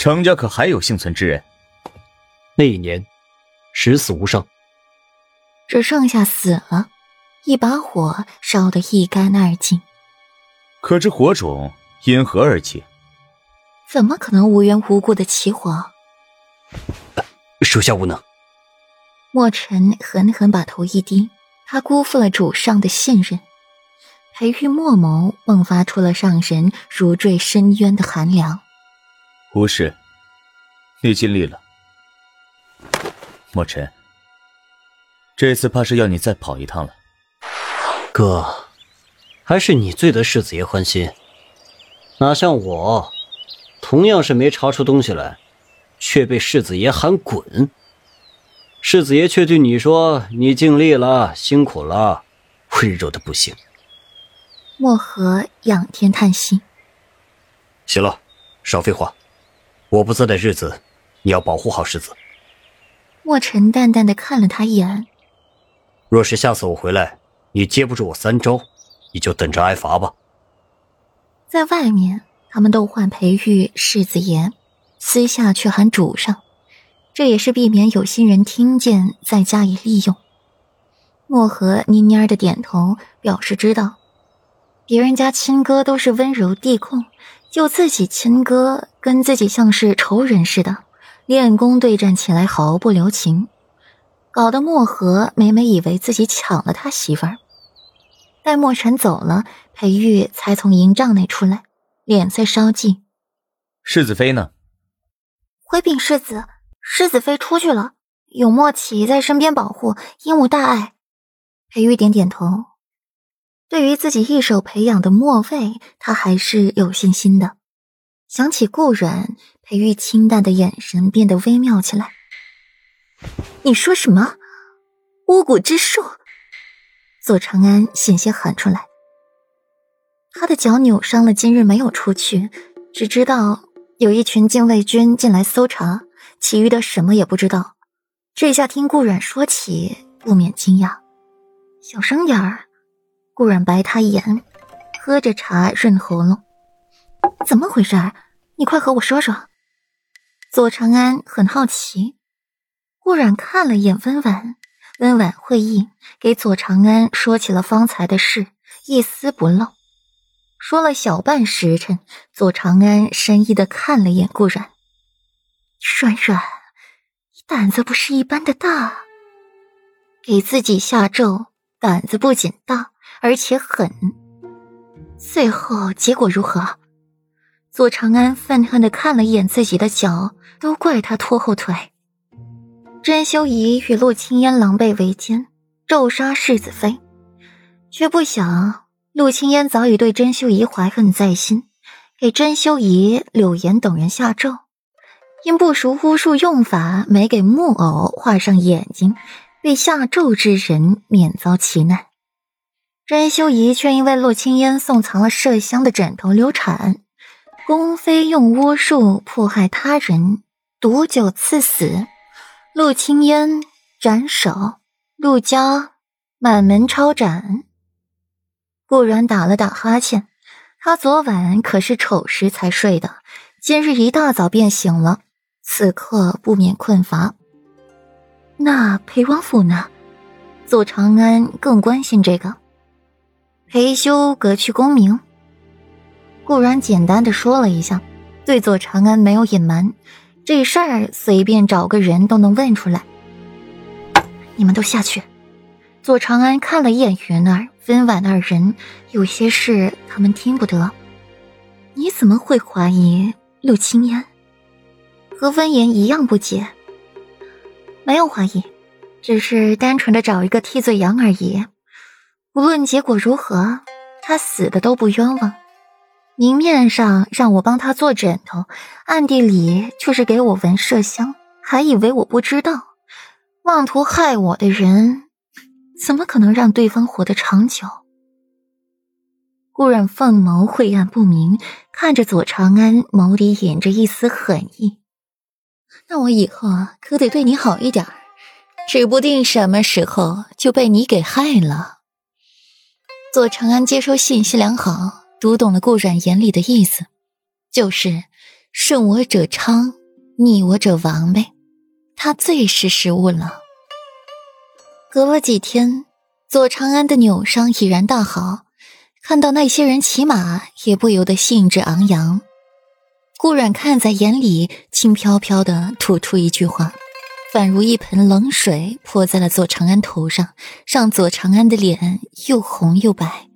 程家可还有幸存之人？那一年，十死无伤，只剩下死了，一把火烧得一干二净。可这火种因何而起？怎么可能无缘无故的起火？属下无能。墨尘狠狠把头一低，他辜负了主上的信任。培育墨眸迸发出了让人如坠深渊的寒凉。无事，你尽力了。墨尘，这次怕是要你再跑一趟了。哥，还是你最得世子爷欢心，哪像我，同样是没查出东西来，却被世子爷喊滚。世子爷却对你说：“你尽力了，辛苦了，温柔的不行。”墨河仰天叹息：“行了，少废话。我不在的日子，你要保护好世子。”墨尘淡淡的看了他一眼：“若是下次我回来，你接不住我三招，你就等着挨罚吧。”在外面，他们都唤裴玉世子爷，私下却喊主上，这也是避免有心人听见再加以利用。墨河蔫蔫的点头，表示知道。别人家亲哥都是温柔地控，就自己亲哥跟自己像是仇人似的。练功对战起来毫不留情，搞得墨河每每以为自己抢了他媳妇儿。待墨尘走了，裴玉才从营帐内出来，脸色稍霁。世子妃呢？回禀世子，世子妃出去了，有莫启在身边保护，应无大碍。裴玉点点头，对于自己一手培养的墨卫，他还是有信心的。想起顾软。裴玉清淡的眼神变得微妙起来。你说什么？巫蛊之术？左长安险些喊出来。他的脚扭伤了，今日没有出去，只知道有一群禁卫军进来搜查，其余的什么也不知道。这下听顾软说起，不免惊讶。小声点儿。顾软白他一眼，喝着茶润喉咙。怎么回事？你快和我说说。左长安很好奇，顾然看了眼温婉，温婉会意，给左长安说起了方才的事，一丝不漏。说了小半时辰，左长安深意的看了眼顾然，软软，你胆子不是一般的大，给自己下咒，胆子不仅大，而且狠。最后结果如何？左长安愤恨的看了一眼自己的脚。都怪他拖后腿。甄修仪与陆青烟狼狈为奸，咒杀世子妃，却不想陆青烟早已对甄修仪怀恨在心，给甄修仪、柳岩等人下咒，因不熟巫术用法，没给木偶画上眼睛，被下咒之人免遭其难。甄修仪却因为陆青烟送藏了麝香的枕头流产，宫妃用巫术迫害他人。毒酒赐死，陆青烟斩首，陆家满门抄斩。顾然打了打哈欠，他昨晚可是丑时才睡的，今日一大早便醒了，此刻不免困乏。那裴王府呢？左长安更关心这个。裴修革去功名。顾然简单的说了一下，对左长安没有隐瞒。这事儿随便找个人都能问出来。你们都下去。左长安看了一眼云儿、温婉二人，有些事他们听不得。你怎么会怀疑陆青烟？和温言一样不解。没有怀疑，只是单纯的找一个替罪羊而已。无论结果如何，他死的都不冤枉。明面上让我帮他做枕头，暗地里却是给我闻麝香，还以为我不知道。妄图害我的人，怎么可能让对方活得长久？顾然凤眸晦暗不明，看着左长安，眸里隐着一丝狠意。那我以后可得对你好一点，指不定什么时候就被你给害了。左长安接收信息良好。读懂了顾阮眼里的意思，就是顺我者昌，逆我者亡呗。他最识时务了。隔了几天，左长安的扭伤已然大好，看到那些人骑马，也不由得兴致昂扬。顾阮看在眼里，轻飘飘的吐出一句话，宛如一盆冷水泼在了左长安头上，让左长安的脸又红又白。